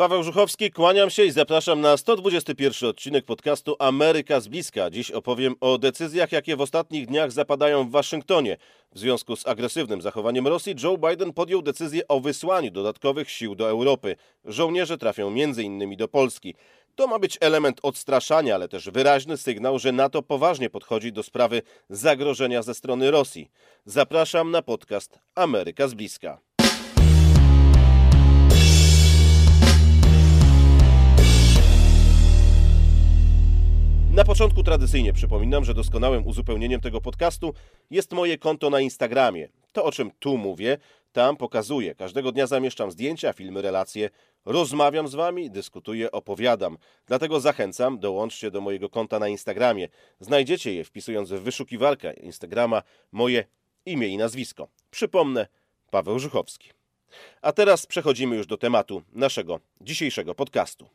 Paweł Żuchowski, kłaniam się i zapraszam na 121 odcinek podcastu Ameryka z bliska. Dziś opowiem o decyzjach, jakie w ostatnich dniach zapadają w Waszyngtonie. W związku z agresywnym zachowaniem Rosji, Joe Biden podjął decyzję o wysłaniu dodatkowych sił do Europy. Żołnierze trafią m.in. do Polski. To ma być element odstraszania, ale też wyraźny sygnał, że NATO poważnie podchodzi do sprawy zagrożenia ze strony Rosji. Zapraszam na podcast Ameryka z bliska. Na początku tradycyjnie przypominam, że doskonałym uzupełnieniem tego podcastu jest moje konto na Instagramie. To, o czym tu mówię, tam pokazuję. Każdego dnia zamieszczam zdjęcia, filmy, relacje, rozmawiam z Wami, dyskutuję, opowiadam. Dlatego zachęcam, dołączcie do mojego konta na Instagramie. Znajdziecie je wpisując w wyszukiwarkę Instagrama moje imię i nazwisko. Przypomnę, Paweł Żuchowski. A teraz przechodzimy już do tematu naszego dzisiejszego podcastu.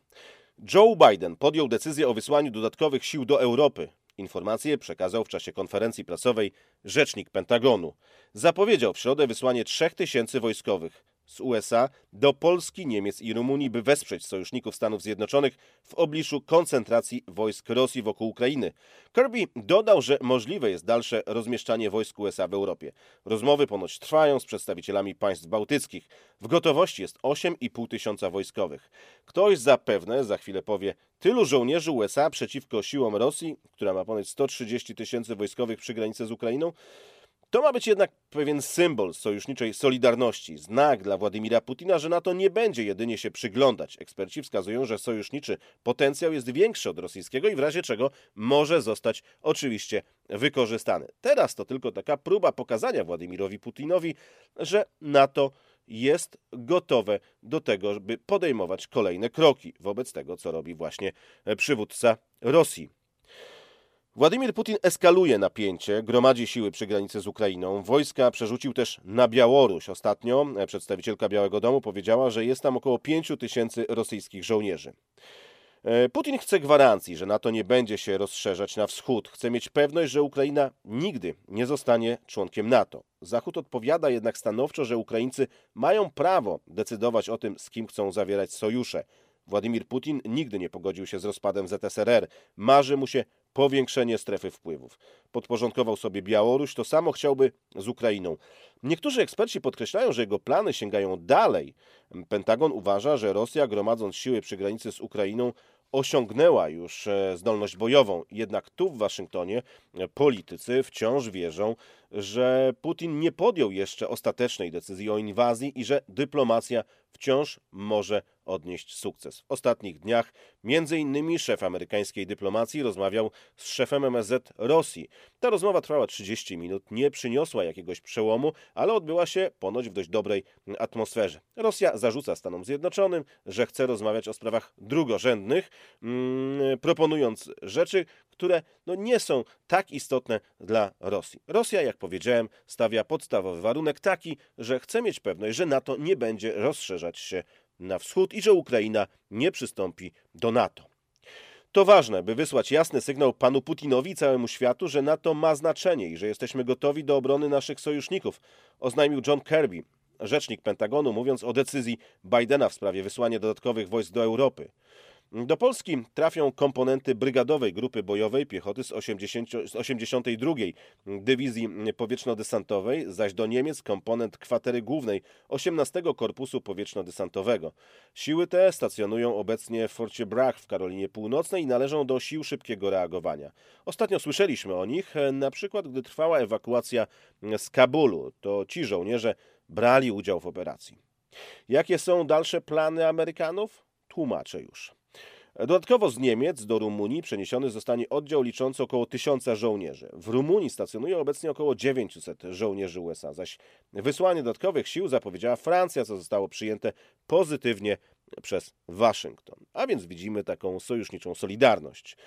Joe Biden podjął decyzję o wysłaniu dodatkowych sił do Europy. Informację przekazał w czasie konferencji prasowej rzecznik Pentagonu. Zapowiedział w środę wysłanie 3000 wojskowych z USA do Polski, Niemiec i Rumunii, by wesprzeć sojuszników Stanów Zjednoczonych w obliczu koncentracji wojsk Rosji wokół Ukrainy. Kirby dodał, że możliwe jest dalsze rozmieszczanie wojsk USA w Europie. Rozmowy ponoć trwają z przedstawicielami państw bałtyckich. W gotowości jest 8,5 tysiąca wojskowych. Ktoś zapewne za chwilę powie, tylu żołnierzy USA przeciwko siłom Rosji, która ma ponad 130 tysięcy wojskowych przy granicy z Ukrainą? To ma być jednak pewien symbol sojuszniczej solidarności, znak dla Władimira Putina, że NATO nie będzie jedynie się przyglądać. Eksperci wskazują, że sojuszniczy potencjał jest większy od rosyjskiego i w razie czego może zostać oczywiście wykorzystany. Teraz to tylko taka próba pokazania Władimirowi Putinowi, że NATO jest gotowe do tego, by podejmować kolejne kroki wobec tego, co robi właśnie przywódca Rosji. Władimir Putin eskaluje napięcie, gromadzi siły przy granicy z Ukrainą. Wojska przerzucił też na Białoruś. Ostatnio przedstawicielka Białego Domu powiedziała, że jest tam około 5 tysięcy rosyjskich żołnierzy. E, Putin chce gwarancji, że NATO nie będzie się rozszerzać na wschód. Chce mieć pewność, że Ukraina nigdy nie zostanie członkiem NATO. Zachód odpowiada jednak stanowczo, że Ukraińcy mają prawo decydować o tym, z kim chcą zawierać sojusze. Władimir Putin nigdy nie pogodził się z rozpadem ZSRR. Marzy mu się powiększenie strefy wpływów. Podporządkował sobie Białoruś, to samo chciałby z Ukrainą. Niektórzy eksperci podkreślają, że jego plany sięgają dalej. Pentagon uważa, że Rosja, gromadząc siły przy granicy z Ukrainą, osiągnęła już e, zdolność bojową. Jednak tu w Waszyngtonie politycy wciąż wierzą, że Putin nie podjął jeszcze ostatecznej decyzji o inwazji i że dyplomacja wciąż może odnieść sukces. W ostatnich dniach między innymi szef amerykańskiej dyplomacji rozmawiał z szefem MSZ Rosji. Ta rozmowa trwała 30 minut, nie przyniosła jakiegoś przełomu, ale odbyła się ponoć w dość dobrej atmosferze. Rosja zarzuca Stanom Zjednoczonym, że chce rozmawiać o sprawach drugorzędnych, mm, proponując rzeczy, które no, nie są tak istotne dla Rosji. Rosja, jak powiedziałem, stawia podstawowy warunek taki, że chce mieć pewność, że NATO nie będzie rozszerzać się na wschód i że Ukraina nie przystąpi do NATO. To ważne, by wysłać jasny sygnał panu Putinowi i całemu światu, że NATO ma znaczenie i że jesteśmy gotowi do obrony naszych sojuszników, oznajmił John Kirby, rzecznik Pentagonu, mówiąc o decyzji Bidena w sprawie wysłania dodatkowych wojsk do Europy. Do Polski trafią komponenty Brygadowej Grupy Bojowej Piechoty z, 80, z 82. Dywizji Powietrzno-Desantowej, zaś do Niemiec komponent kwatery głównej 18 Korpusu Powietrzno-Desantowego. Siły te stacjonują obecnie w Forcie Brach w Karolinie Północnej i należą do sił szybkiego reagowania. Ostatnio słyszeliśmy o nich, na przykład gdy trwała ewakuacja z Kabulu. To ci żołnierze brali udział w operacji. Jakie są dalsze plany Amerykanów? Tłumaczę już. Dodatkowo z Niemiec do Rumunii przeniesiony zostanie oddział liczący około 1000 żołnierzy. W Rumunii stacjonuje obecnie około 900 żołnierzy USA, zaś wysłanie dodatkowych sił zapowiedziała Francja, co zostało przyjęte pozytywnie przez Waszyngton. A więc widzimy taką sojuszniczą solidarność.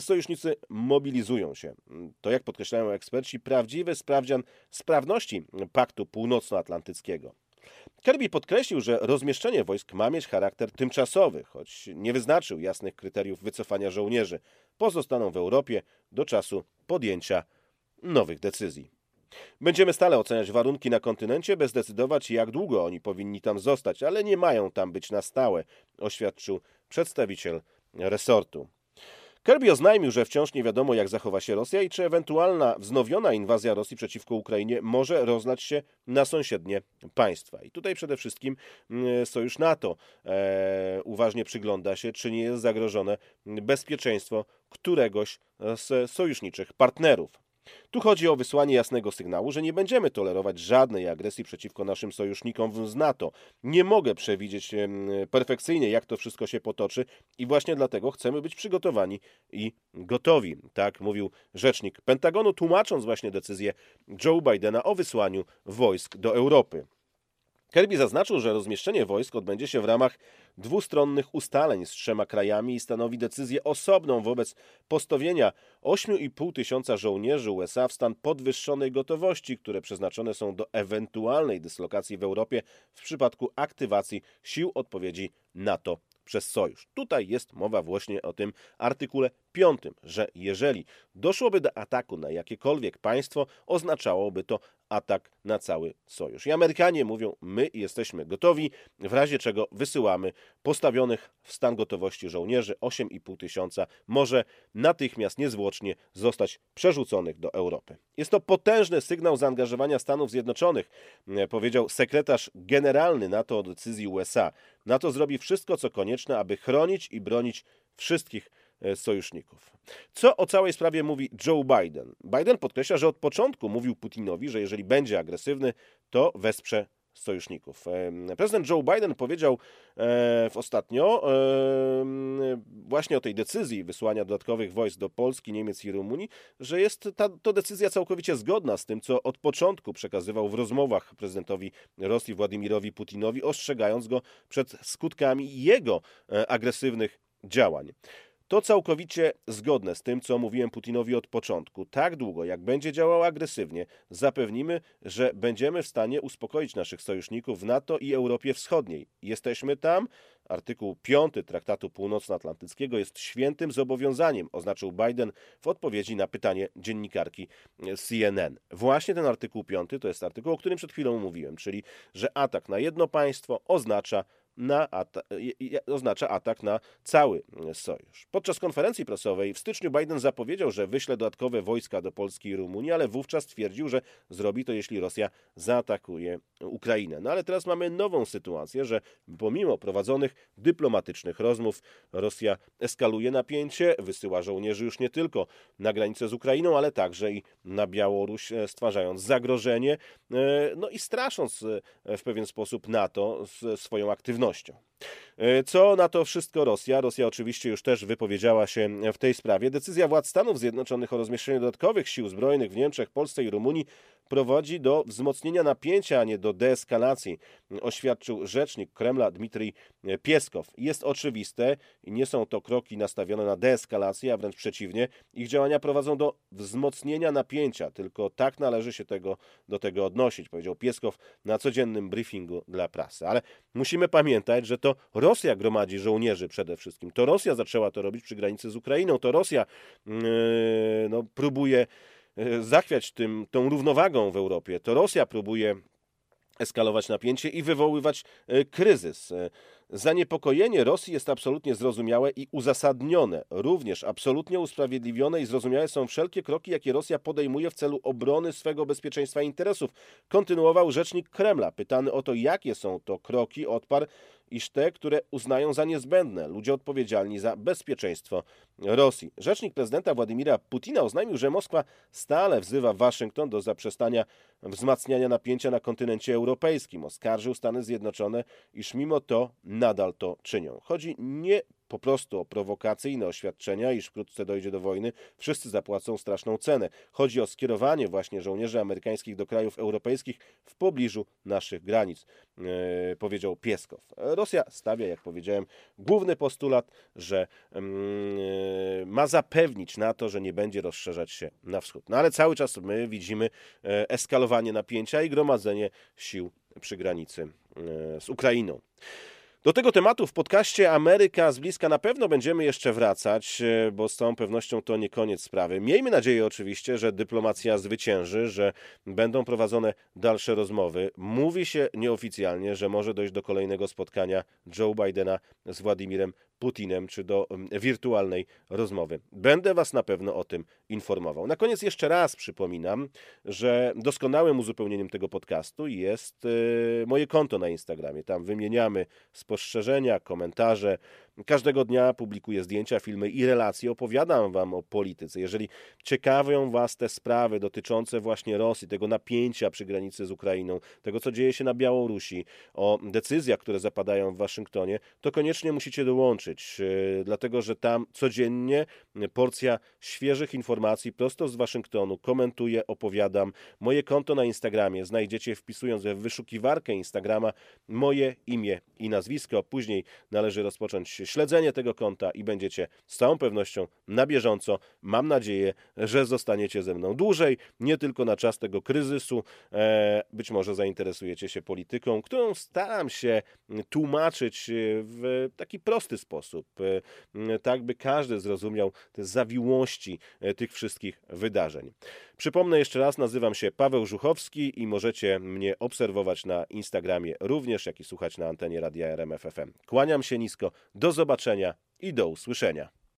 Sojusznicy mobilizują się. To, jak podkreślają eksperci, prawdziwy sprawdzian sprawności Paktu Północnoatlantyckiego. Kirby podkreślił, że rozmieszczenie wojsk ma mieć charakter tymczasowy, choć nie wyznaczył jasnych kryteriów wycofania żołnierzy. Pozostaną w Europie do czasu podjęcia nowych decyzji. Będziemy stale oceniać warunki na kontynencie, by zdecydować, jak długo oni powinni tam zostać, ale nie mają tam być na stałe, oświadczył przedstawiciel resortu. Kirby oznajmił, że wciąż nie wiadomo, jak zachowa się Rosja i czy ewentualna wznowiona inwazja Rosji przeciwko Ukrainie może rozlać się na sąsiednie państwa. I tutaj przede wszystkim mm, Sojusz NATO e, uważnie przygląda się, czy nie jest zagrożone bezpieczeństwo któregoś z sojuszniczych partnerów. Tu chodzi o wysłanie jasnego sygnału, że nie będziemy tolerować żadnej agresji przeciwko naszym sojusznikom z NATO. Nie mogę przewidzieć perfekcyjnie, jak to wszystko się potoczy i właśnie dlatego chcemy być przygotowani i gotowi. Tak mówił rzecznik Pentagonu, tłumacząc właśnie decyzję Joe Bidena o wysłaniu wojsk do Europy. Kirby zaznaczył, że rozmieszczenie wojsk odbędzie się w ramach dwustronnych ustaleń z trzema krajami i stanowi decyzję osobną wobec postawienia 8,5 tysiąca żołnierzy USA w stan podwyższonej gotowości, które przeznaczone są do ewentualnej dyslokacji w Europie w przypadku aktywacji sił odpowiedzi NATO przez sojusz. Tutaj jest mowa właśnie o tym artykule 5, że jeżeli doszłoby do ataku na jakiekolwiek państwo, oznaczałoby to atak na cały sojusz. I Amerykanie mówią: My jesteśmy gotowi, w razie czego wysyłamy postawionych w stan gotowości żołnierzy 8,5 tysiąca, może natychmiast, niezwłocznie zostać przerzuconych do Europy. Jest to potężny sygnał zaangażowania Stanów Zjednoczonych, powiedział sekretarz generalny NATO o decyzji USA. NATO zrobi wszystko, co konieczne, aby chronić i bronić wszystkich E, sojuszników. Co o całej sprawie mówi Joe Biden? Biden podkreśla, że od początku mówił Putinowi, że jeżeli będzie agresywny, to wesprze sojuszników. E, prezydent Joe Biden powiedział e, ostatnio właśnie o tej decyzji wysłania dodatkowych wojsk do Polski, Niemiec i Rumunii, że jest ta, to decyzja całkowicie zgodna z tym, co od początku przekazywał w rozmowach prezydentowi Rosji Władimirowi Putinowi, ostrzegając go przed skutkami jego agresywnych działań. To całkowicie zgodne z tym, co mówiłem Putinowi od początku. Tak długo, jak będzie działał agresywnie, zapewnimy, że będziemy w stanie uspokoić naszych sojuszników w NATO i Europie Wschodniej. Jesteśmy tam. Artykuł 5 Traktatu Północnoatlantyckiego jest świętym zobowiązaniem, oznaczył Biden w odpowiedzi na pytanie dziennikarki CNN. Właśnie ten artykuł 5 to jest artykuł, o którym przed chwilą mówiłem, czyli że atak na jedno państwo oznacza na oznacza atak na cały sojusz. Podczas konferencji prasowej w styczniu Biden zapowiedział, że wyśle dodatkowe wojska do Polski i Rumunii, ale wówczas twierdził, że zrobi to, jeśli Rosja zaatakuje Ukrainę. No ale teraz mamy nową sytuację, że pomimo prowadzonych dyplomatycznych rozmów Rosja eskaluje napięcie, wysyła żołnierzy już nie tylko na granicę z Ukrainą, ale także i na Białoruś, e, stwarzając zagrożenie, e, no i strasząc e, w pewien sposób NATO swoją aktywnością E, co na to wszystko Rosja? Rosja oczywiście już też wypowiedziała się w tej sprawie. Decyzja władz Stanów Zjednoczonych o rozmieszczeniu dodatkowych sił zbrojnych w Niemczech, Polsce i Rumunii prowadzi do wzmocnienia napięcia, a nie do deeskalacji, oświadczył rzecznik Kremla Dmitrij Pieskow. Jest oczywiste nie są to kroki nastawione na deeskalację, a wręcz przeciwnie. Ich działania prowadzą do wzmocnienia napięcia. Tylko tak należy się tego, do tego odnosić, powiedział Pieskow na codziennym briefingu dla prasy. Ale musimy pamiętać, że to Rosja gromadzi żołnierzy przede wszystkim. To Rosja zaczęła to robić przy granicy z Ukrainą. To Rosja yy, no, próbuje zachwiać tym, tą równowagą w Europie. To Rosja próbuje eskalować napięcie i wywoływać e, kryzys. Zaniepokojenie Rosji jest absolutnie zrozumiałe i uzasadnione. Również absolutnie usprawiedliwione i zrozumiałe są wszelkie kroki, jakie Rosja podejmuje w celu obrony swego bezpieczeństwa i interesów. Kontynuował rzecznik Kremla. Pytany o to, jakie są to kroki, odparł, iż te, które uznają za niezbędne, ludzie odpowiedzialni za bezpieczeństwo Rosji. Rzecznik prezydenta Władimira Putina oznajmił, że Moskwa stale wzywa Waszyngton do zaprzestania wzmacniania napięcia na kontynencie europejskim. Oskarżył Stany Zjednoczone, iż mimo to nadal to czynią. Chodzi nie po prostu o prowokacyjne oświadczenia, iż wkrótce dojdzie do wojny, wszyscy zapłacą straszną cenę. Chodzi o skierowanie właśnie żołnierzy amerykańskich do krajów europejskich w pobliżu naszych granic, yy, powiedział Pieskow. Rosja stawia, jak powiedziałem, główny postulat, że yy, ma zapewnić na to, że nie będzie rozszerzać się na wschód. No ale cały czas my widzimy yy, eskalowanie napięcia i gromadzenie sił przy granicy z Ukrainą. Do tego tematu w podcaście Ameryka z bliska na pewno będziemy jeszcze wracać, e, bo z całą pewnością to nie koniec sprawy. Miejmy nadzieję oczywiście, że dyplomacja zwycięży, że będą prowadzone dalsze rozmowy. Mówi się nieoficjalnie, że może dojść do kolejnego spotkania Joe Bidena z Władimirem Putinem, czy do wirtualnej rozmowy. Będę Was na pewno o tym informował. Na koniec jeszcze raz przypominam, że doskonałym uzupełnieniem tego podcastu jest e, moje konto na Instagramie. Tam wymieniamy spostrzeżenia, komentarze, Każdego dnia publikuję zdjęcia, filmy i relacje, opowiadam Wam o polityce. Jeżeli ciekawią Was te sprawy dotyczące właśnie Rosji, tego napięcia przy granicy z Ukrainą, tego co dzieje się na Białorusi, o decyzjach, które zapadają w Waszyngtonie, to koniecznie musicie dołączyć, e, dlatego że tam codziennie porcja świeżych informacji prosto z Waszyngtonu komentuję, opowiadam. Moje konto na Instagramie znajdziecie wpisując w wyszukiwarkę Instagrama moje imię i nazwisko. Później należy rozpocząć śledzenie tego konta i będziecie z całą pewnością na bieżąco. Mam nadzieję, że zostaniecie ze mną dłużej, nie tylko na czas tego kryzysu. E, być może zainteresujecie się polityką, którą staram się tłumaczyć w taki prosty sposób, e, tak by każdy zrozumiał te zawiłości e, tych wszystkich wydarzeń. Przypomnę jeszcze raz, nazywam się Paweł Żuchowski i możecie mnie obserwować na Instagramie również, jak i słuchać na antenie Radia RMF FM. Kłaniam się nisko, do zobaczenia i do usłyszenia.